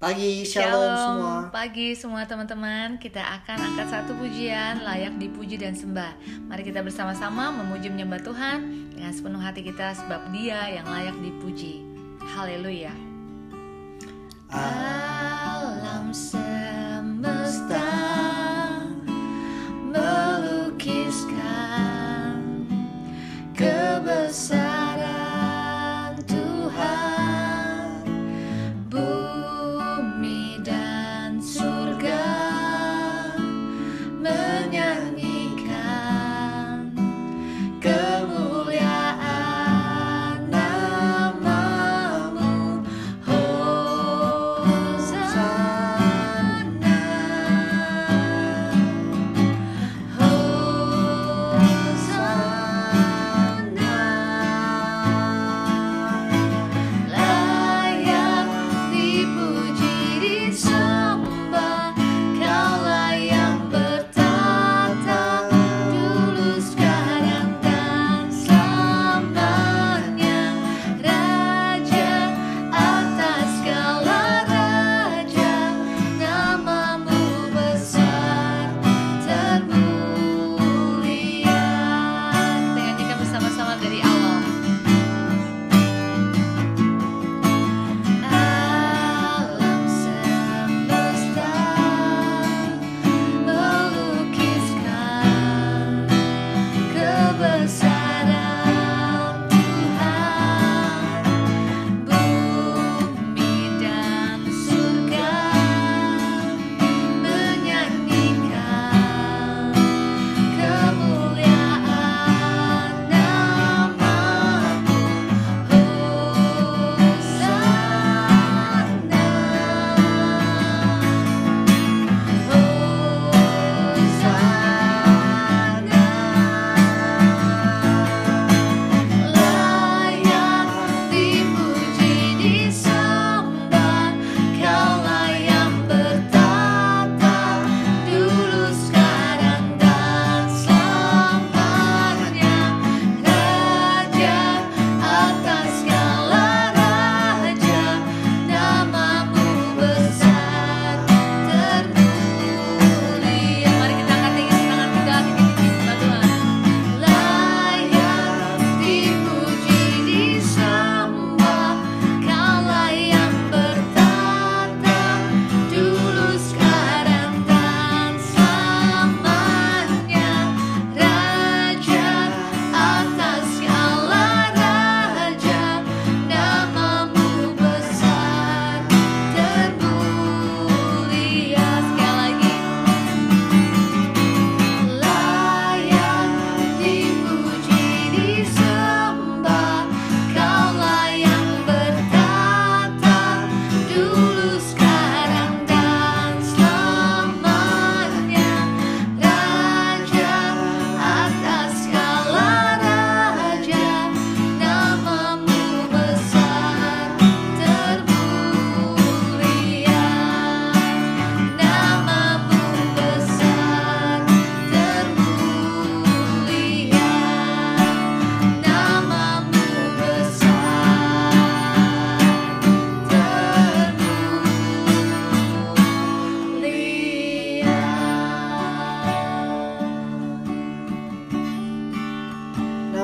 Pagi, shalom, semua. Pagi semua teman-teman. Kita akan angkat satu pujian layak dipuji dan sembah. Mari kita bersama-sama memuji menyembah Tuhan dengan sepenuh hati kita sebab Dia yang layak dipuji. Haleluya. Alam semesta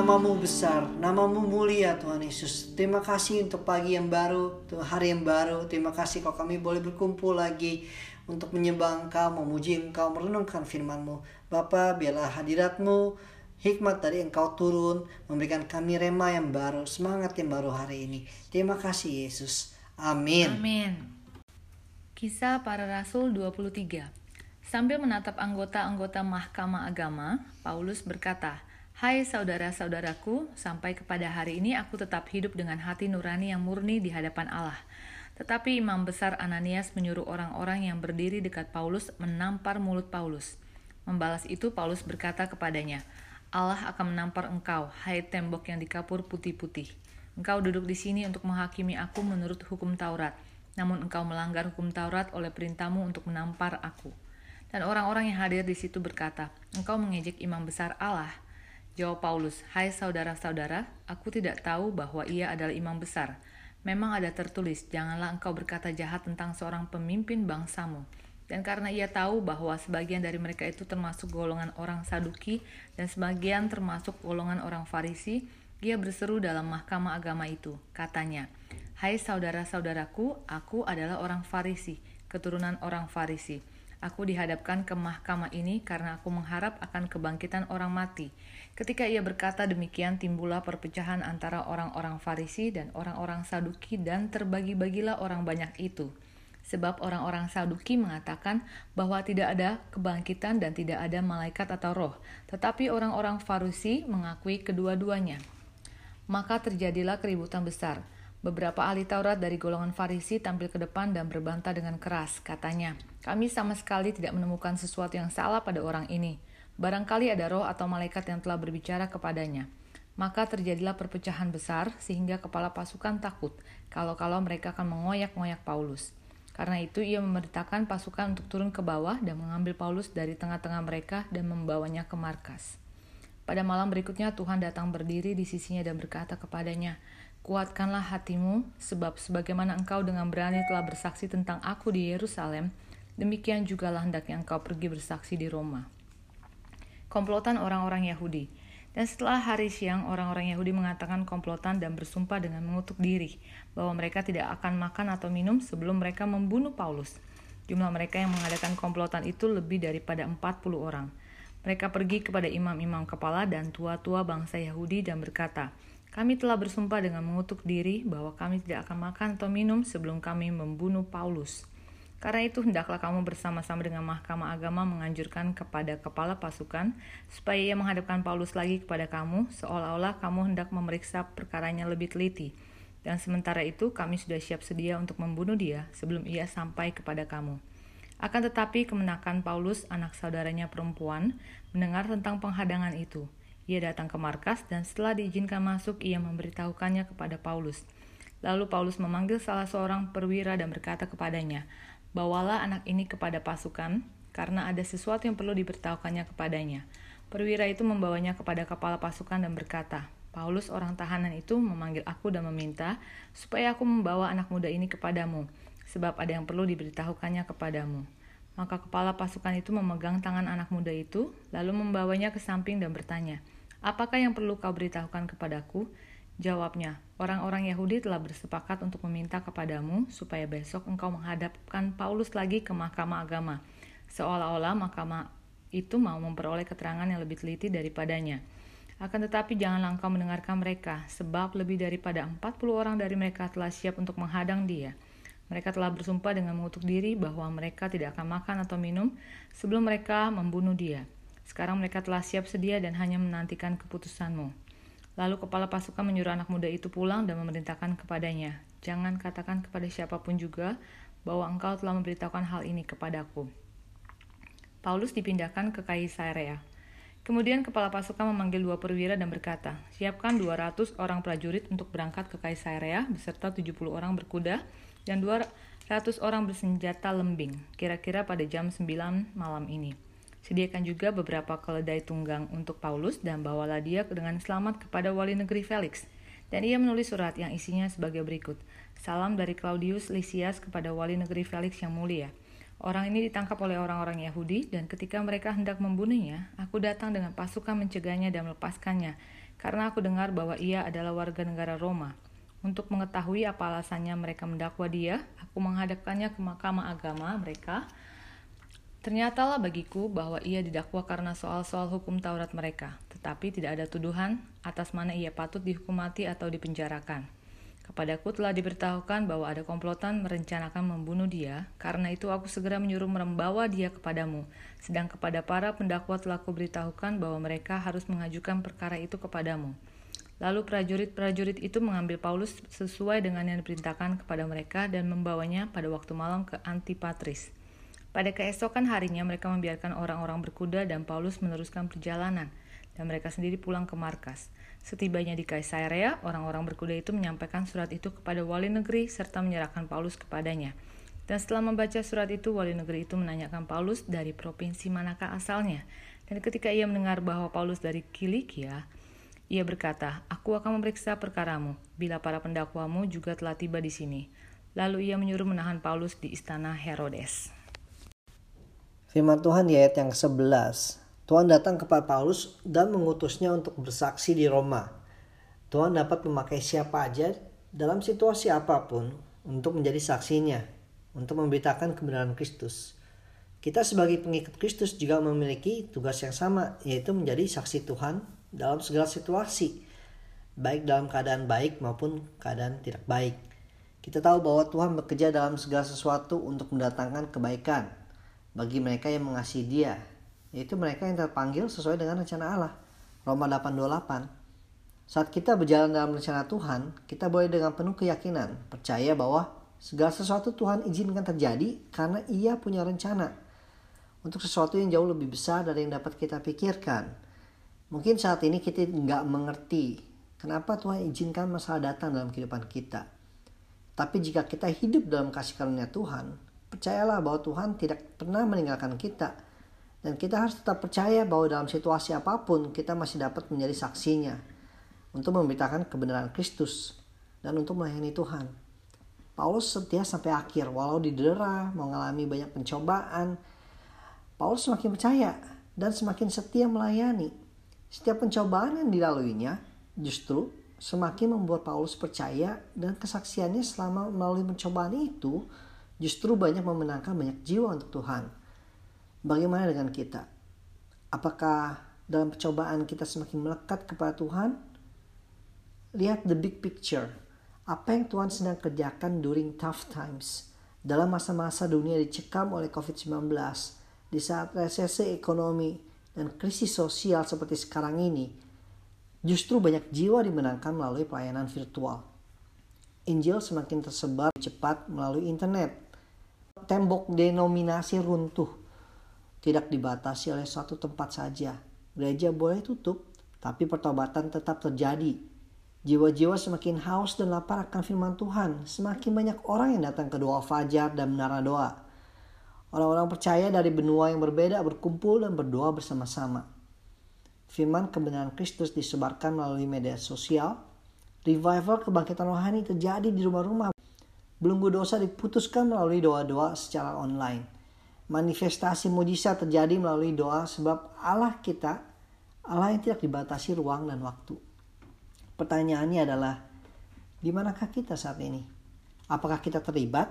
Namamu besar, namamu mulia Tuhan Yesus. Terima kasih untuk pagi yang baru, hari yang baru. Terima kasih kalau kami boleh berkumpul lagi untuk menyembah Engkau, memuji Engkau, merenungkan firman-Mu. Bapa, biarlah hadirat-Mu, hikmat dari Engkau turun, memberikan kami rema yang baru, semangat yang baru hari ini. Terima kasih Yesus. Amin. Amin. Kisah para Rasul 23 Sambil menatap anggota-anggota mahkamah agama, Paulus berkata, Hai saudara-saudaraku, sampai kepada hari ini aku tetap hidup dengan hati nurani yang murni di hadapan Allah. Tetapi imam besar Ananias menyuruh orang-orang yang berdiri dekat Paulus menampar mulut Paulus. Membalas itu Paulus berkata kepadanya, Allah akan menampar engkau, hai tembok yang dikapur putih-putih. Engkau duduk di sini untuk menghakimi aku menurut hukum Taurat, namun engkau melanggar hukum Taurat oleh perintahmu untuk menampar aku. Dan orang-orang yang hadir di situ berkata, Engkau mengejek imam besar Allah. Jawab Paulus, Hai saudara-saudara, aku tidak tahu bahwa ia adalah imam besar. Memang ada tertulis, janganlah engkau berkata jahat tentang seorang pemimpin bangsamu. Dan karena ia tahu bahwa sebagian dari mereka itu termasuk golongan orang Saduki dan sebagian termasuk golongan orang Farisi, ia berseru dalam mahkamah agama itu. Katanya, Hai saudara-saudaraku, aku adalah orang Farisi, keturunan orang Farisi. Aku dihadapkan ke mahkamah ini karena aku mengharap akan kebangkitan orang mati. Ketika ia berkata demikian, timbullah perpecahan antara orang-orang Farisi dan orang-orang Saduki, dan terbagi-bagilah orang banyak itu. Sebab orang-orang Saduki mengatakan bahwa tidak ada kebangkitan dan tidak ada malaikat atau roh, tetapi orang-orang Farisi mengakui kedua-duanya. Maka terjadilah keributan besar. Beberapa ahli Taurat dari golongan Farisi tampil ke depan dan berbantah dengan keras. Katanya, "Kami sama sekali tidak menemukan sesuatu yang salah pada orang ini." Barangkali ada roh atau malaikat yang telah berbicara kepadanya. Maka terjadilah perpecahan besar sehingga kepala pasukan takut kalau-kalau mereka akan mengoyak-ngoyak Paulus. Karena itu ia memerintahkan pasukan untuk turun ke bawah dan mengambil Paulus dari tengah-tengah mereka dan membawanya ke markas. Pada malam berikutnya Tuhan datang berdiri di sisinya dan berkata kepadanya, Kuatkanlah hatimu, sebab sebagaimana engkau dengan berani telah bersaksi tentang aku di Yerusalem, demikian jugalah hendaknya engkau pergi bersaksi di Roma komplotan orang-orang Yahudi. Dan setelah hari siang, orang-orang Yahudi mengatakan komplotan dan bersumpah dengan mengutuk diri bahwa mereka tidak akan makan atau minum sebelum mereka membunuh Paulus. Jumlah mereka yang mengadakan komplotan itu lebih daripada 40 orang. Mereka pergi kepada imam-imam kepala dan tua-tua bangsa Yahudi dan berkata, kami telah bersumpah dengan mengutuk diri bahwa kami tidak akan makan atau minum sebelum kami membunuh Paulus. Karena itu hendaklah kamu bersama-sama dengan mahkamah agama menganjurkan kepada kepala pasukan supaya ia menghadapkan Paulus lagi kepada kamu seolah-olah kamu hendak memeriksa perkaranya lebih teliti. Dan sementara itu kami sudah siap sedia untuk membunuh dia sebelum ia sampai kepada kamu. Akan tetapi kemenakan Paulus, anak saudaranya perempuan, mendengar tentang penghadangan itu. Ia datang ke markas dan setelah diizinkan masuk ia memberitahukannya kepada Paulus. Lalu Paulus memanggil salah seorang perwira dan berkata kepadanya, Bawalah anak ini kepada pasukan, karena ada sesuatu yang perlu diberitahukannya kepadanya. Perwira itu membawanya kepada kepala pasukan dan berkata, Paulus orang tahanan itu memanggil aku dan meminta supaya aku membawa anak muda ini kepadamu, sebab ada yang perlu diberitahukannya kepadamu. Maka kepala pasukan itu memegang tangan anak muda itu, lalu membawanya ke samping dan bertanya, Apakah yang perlu kau beritahukan kepadaku? Jawabnya, orang-orang Yahudi telah bersepakat untuk meminta kepadamu supaya besok engkau menghadapkan Paulus lagi ke mahkamah agama, seolah-olah mahkamah itu mau memperoleh keterangan yang lebih teliti daripadanya. Akan tetapi janganlah engkau mendengarkan mereka, sebab lebih daripada 40 orang dari mereka telah siap untuk menghadang dia. Mereka telah bersumpah dengan mengutuk diri bahwa mereka tidak akan makan atau minum sebelum mereka membunuh dia. Sekarang mereka telah siap sedia dan hanya menantikan keputusanmu. Lalu kepala pasukan menyuruh anak muda itu pulang dan memerintahkan kepadanya, Jangan katakan kepada siapa pun juga bahwa engkau telah memberitahukan hal ini kepadaku. Paulus dipindahkan ke Kaisarea. Kemudian kepala pasukan memanggil dua perwira dan berkata, Siapkan 200 orang prajurit untuk berangkat ke Kaisarea beserta 70 orang berkuda dan 200 orang bersenjata lembing, kira-kira pada jam 9 malam ini. Sediakan juga beberapa keledai tunggang untuk Paulus dan bawalah dia dengan selamat kepada wali negeri Felix. Dan ia menulis surat yang isinya sebagai berikut. Salam dari Claudius Lysias kepada wali negeri Felix yang mulia. Orang ini ditangkap oleh orang-orang Yahudi dan ketika mereka hendak membunuhnya, aku datang dengan pasukan mencegahnya dan melepaskannya karena aku dengar bahwa ia adalah warga negara Roma. Untuk mengetahui apa alasannya mereka mendakwa dia, aku menghadapkannya ke mahkamah agama mereka Ternyatalah bagiku bahwa ia didakwa karena soal-soal hukum Taurat mereka, tetapi tidak ada tuduhan atas mana ia patut dihukum mati atau dipenjarakan. Kepadaku telah diberitahukan bahwa ada komplotan merencanakan membunuh dia, karena itu aku segera menyuruh membawa dia kepadamu. Sedang kepada para pendakwa telah kuberitahukan bahwa mereka harus mengajukan perkara itu kepadamu. Lalu prajurit-prajurit itu mengambil Paulus sesuai dengan yang diperintahkan kepada mereka dan membawanya pada waktu malam ke Antipatris. Pada keesokan harinya mereka membiarkan orang-orang berkuda dan Paulus meneruskan perjalanan dan mereka sendiri pulang ke markas. Setibanya di Kaisarea, orang-orang berkuda itu menyampaikan surat itu kepada wali negeri serta menyerahkan Paulus kepadanya. Dan setelah membaca surat itu, wali negeri itu menanyakan Paulus dari provinsi manakah asalnya. Dan ketika ia mendengar bahwa Paulus dari Kilikia, Ia berkata, Aku akan memeriksa perkaramu, bila para pendakwamu juga telah tiba di sini. Lalu ia menyuruh menahan Paulus di istana Herodes. Firman Tuhan di ayat yang ke-11. Tuhan datang kepada Paulus dan mengutusnya untuk bersaksi di Roma. Tuhan dapat memakai siapa aja dalam situasi apa pun untuk menjadi saksinya, untuk memberitakan kebenaran Kristus. Kita sebagai pengikut Kristus juga memiliki tugas yang sama, yaitu menjadi saksi Tuhan dalam segala situasi, baik dalam keadaan baik maupun keadaan tidak baik. Kita tahu bahwa Tuhan bekerja dalam segala sesuatu untuk mendatangkan kebaikan bagi mereka yang mengasihi Dia, yaitu mereka yang terpanggil sesuai dengan rencana Allah. Roma 8:28. Saat kita berjalan dalam rencana Tuhan, kita boleh dengan penuh keyakinan percaya bahwa segala sesuatu Tuhan izinkan terjadi karena Ia punya rencana untuk sesuatu yang jauh lebih besar dari yang dapat kita pikirkan. Mungkin saat ini kita nggak mengerti kenapa Tuhan izinkan masalah datang dalam kehidupan kita. Tapi jika kita hidup dalam kasih karunia Tuhan, percayalah bahwa Tuhan tidak pernah meninggalkan kita. Dan kita harus tetap percaya bahwa dalam situasi apa pun kita masih dapat menjadi saksinya untuk memberitakan kebenaran Kristus dan untuk melayani Tuhan. Paulus setia sampai akhir walau didera, mengalami banyak pencobaan, Paulus semakin percaya dan semakin setia melayani. Setiap pencobaan yang dilaluinya justru semakin membuat Paulus percaya dan kesaksiannya selama melalui pencobaan itu justru banyak memenangkan banyak jiwa untuk Tuhan. Bagaimana dengan kita? Apakah dalam percobaan kita semakin melekat kepada Tuhan? Lihat the big picture. Apa yang Tuhan sedang kerjakan during tough times. Dalam masa-masa dunia dicekam oleh COVID-19 di saat resesi ekonomi dan krisis sosial seperti sekarang ini, justru banyak jiwa dimenangkan melalui pelayanan virtual. Injil semakin tersebar cepat melalui internet. Tembok denominasi runtuh, tidak dibatasi oleh suatu tempat saja. Gereja boleh tutup, tapi pertobatan tetap terjadi. Jiwa-jiwa semakin haus dan lapar akan firman Tuhan. Semakin banyak orang yang datang ke doa fajar dan menara doa Orang-orang percaya dari benua yang berbeda berkumpul dan berdoa bersama-sama. Firman kebenaran Kristus disebarkan melalui media sosial. Revival kebangkitan rohani terjadi di rumah-rumah. Belenggu dosa diputuskan melalui doa-doa secara online. Manifestasi mujizat terjadi melalui doa sebab Allah kita, Allah yang tidak dibatasi ruang dan waktu. Pertanyaannya adalah, di manakah kita saat ini? Apakah kita terlibat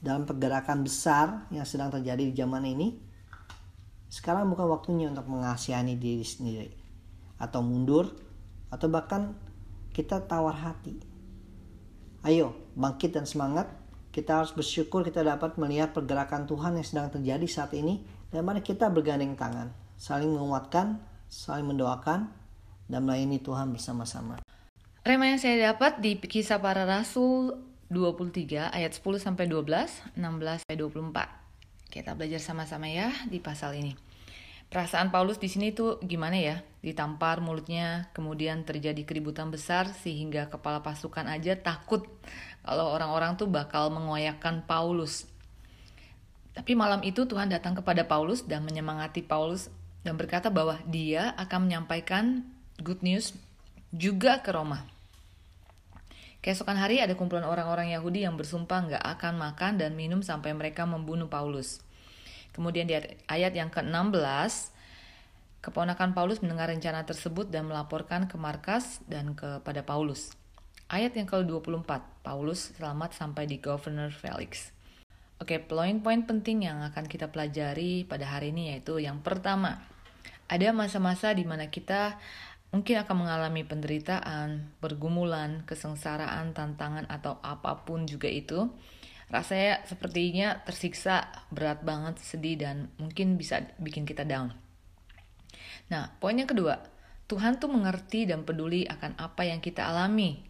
dalam pergerakan besar yang sedang terjadi di zaman ini, sekarang bukan waktunya untuk mengasihani diri sendiri atau mundur atau bahkan kita tawar hati. Ayo, bangkit dan semangat. Kita harus bersyukur kita dapat melihat pergerakan Tuhan yang sedang terjadi saat ini dan mari kita bergandeng tangan, saling menguatkan, saling mendoakan dan melayani Tuhan bersama-sama. Rema yang saya dapat di kisah para rasul 23 ayat 10 sampai 12, 16 sampai 24. Kita belajar sama-sama ya di pasal ini. Perasaan Paulus di sini tuh gimana ya? Ditampar mulutnya, kemudian terjadi keributan besar sehingga kepala pasukan aja takut kalau orang-orang tuh bakal mengoyakkan Paulus. Tapi malam itu Tuhan datang kepada Paulus dan menyemangati Paulus dan berkata bahwa dia akan menyampaikan good news juga ke Roma. Keesokan hari ada kumpulan orang-orang Yahudi yang bersumpah nggak akan makan dan minum sampai mereka membunuh Paulus. Kemudian di ayat yang ke-16, keponakan Paulus mendengar rencana tersebut dan melaporkan ke markas dan kepada Paulus. Ayat yang ke-24, Paulus selamat sampai di Governor Felix. Oke, poin-poin penting yang akan kita pelajari pada hari ini yaitu yang pertama, ada masa-masa di mana kita mungkin akan mengalami penderitaan, pergumulan, kesengsaraan, tantangan, atau apa pun juga itu. Rasanya sepertinya tersiksa, berat banget, sedih, dan mungkin bisa bikin kita down. Nah, poin yang kedua, Tuhan tuh mengerti dan peduli akan apa yang kita alami.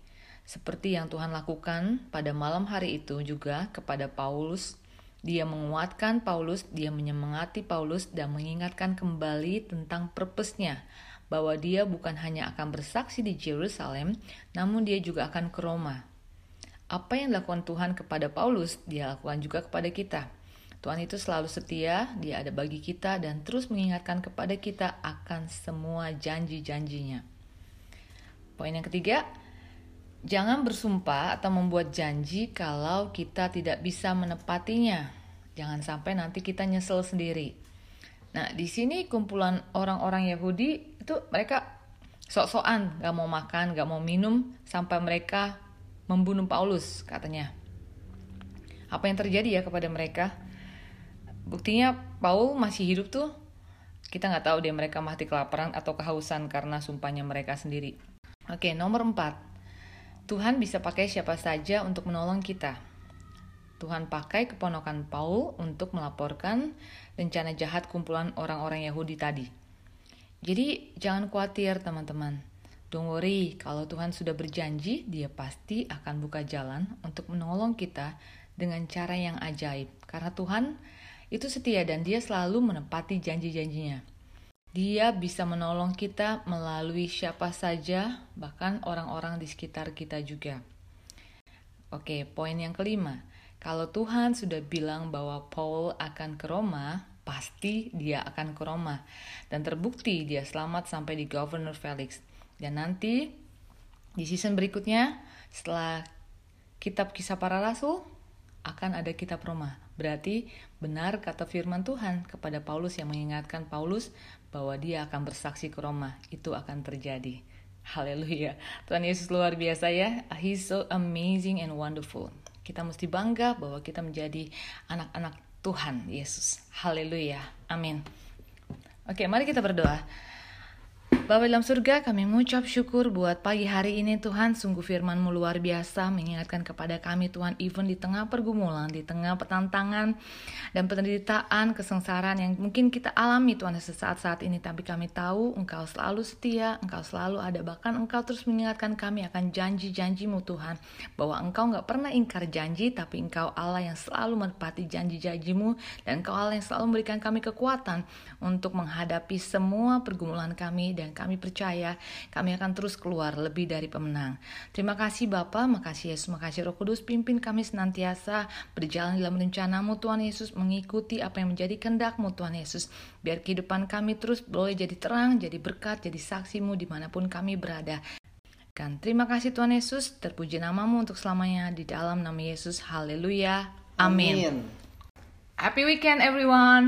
Seperti yang Tuhan lakukan pada malam hari itu juga kepada Paulus. Dia menguatkan Paulus, dia menyemangati Paulus, dan mengingatkan kembali tentang purpose-nya bahwa dia bukan hanya akan bersaksi di Jerusalem, namun dia juga akan ke Roma. Apa yang dilakukan Tuhan kepada Paulus, dia lakukan juga kepada kita. Tuhan itu selalu setia, dia ada bagi kita dan terus mengingatkan kepada kita akan semua janji-janjinya. Poin yang ketiga, jangan bersumpah atau membuat janji kalau kita tidak bisa menepatinya. Jangan sampai nanti kita nyesel sendiri. Nah, di sini kumpulan orang-orang Yahudi itu mereka sok-sokan gak mau makan, gak mau minum sampai mereka membunuh Paulus katanya. Apa yang terjadi ya kepada mereka? Buktinya Paul masih hidup tuh. Kita nggak tahu dia mereka mati kelaparan atau kehausan karena sumpahnya mereka sendiri. Oke, nomor 4. Tuhan bisa pakai siapa saja untuk menolong kita. Tuhan pakai keponakan Paul untuk melaporkan rencana jahat kumpulan orang-orang Yahudi tadi. Jadi jangan khawatir teman-teman. Don't worry, kalau Tuhan sudah berjanji, dia pasti akan buka jalan untuk menolong kita dengan cara yang ajaib. Karena Tuhan itu setia dan dia selalu menepati janji-janjinya. Dia bisa menolong kita melalui siapa saja, bahkan orang-orang di sekitar kita juga. Oke, poin yang kelima. Kalau Tuhan sudah bilang bahwa Paul akan ke Roma, pasti dia akan ke Roma. Dan terbukti dia selamat sampai di Governor Felix. Dan nanti di season berikutnya, setelah kitab kisah para rasul, akan ada kitab Roma. Berarti benar kata firman Tuhan kepada Paulus yang mengingatkan Paulus bahwa dia akan bersaksi ke Roma. Itu akan terjadi. Haleluya. Tuhan Yesus luar biasa ya. He's so amazing and wonderful. Kita mesti bangga bahwa kita menjadi anak-anak Tuhan Yesus. Haleluya. Amin. Oke, mari kita berdoa. Bapak dalam surga kami mengucap syukur buat pagi hari ini Tuhan sungguh firman-Mu luar biasa mengingatkan kepada kami Tuhan even di tengah pergumulan, di tengah petantangan dan penderitaan, kesengsaraan yang mungkin kita alami Tuhan sesaat saat ini. Tapi kami tahu Engkau selalu setia, Engkau selalu ada. Bahkan Engkau terus mengingatkan kami akan janji-janjimu Tuhan bahwa Engkau nggak pernah ingkar janji tapi Engkau Allah yang selalu menepati janji-janjimu dan Engkau Allah yang selalu memberikan kami kekuatan untuk menghadapi semua pergumulan kami dan kami percaya kami akan terus keluar lebih dari pemenang. Terima kasih Bapa, makasih Yesus, makasih Roh Kudus, pimpin kami senantiasa berjalan dalam rencanamu Tuhan Yesus, mengikuti apa yang menjadi kehendakmu Tuhan Yesus. Biar kehidupan kami terus boleh jadi terang, jadi berkat, jadi saksimu di mana pun kami berada. Kan terima kasih Tuhan Yesus, terpuji namamu untuk selamanya di dalam nama Yesus. Haleluya. Amin. Amin. Happy weekend everyone.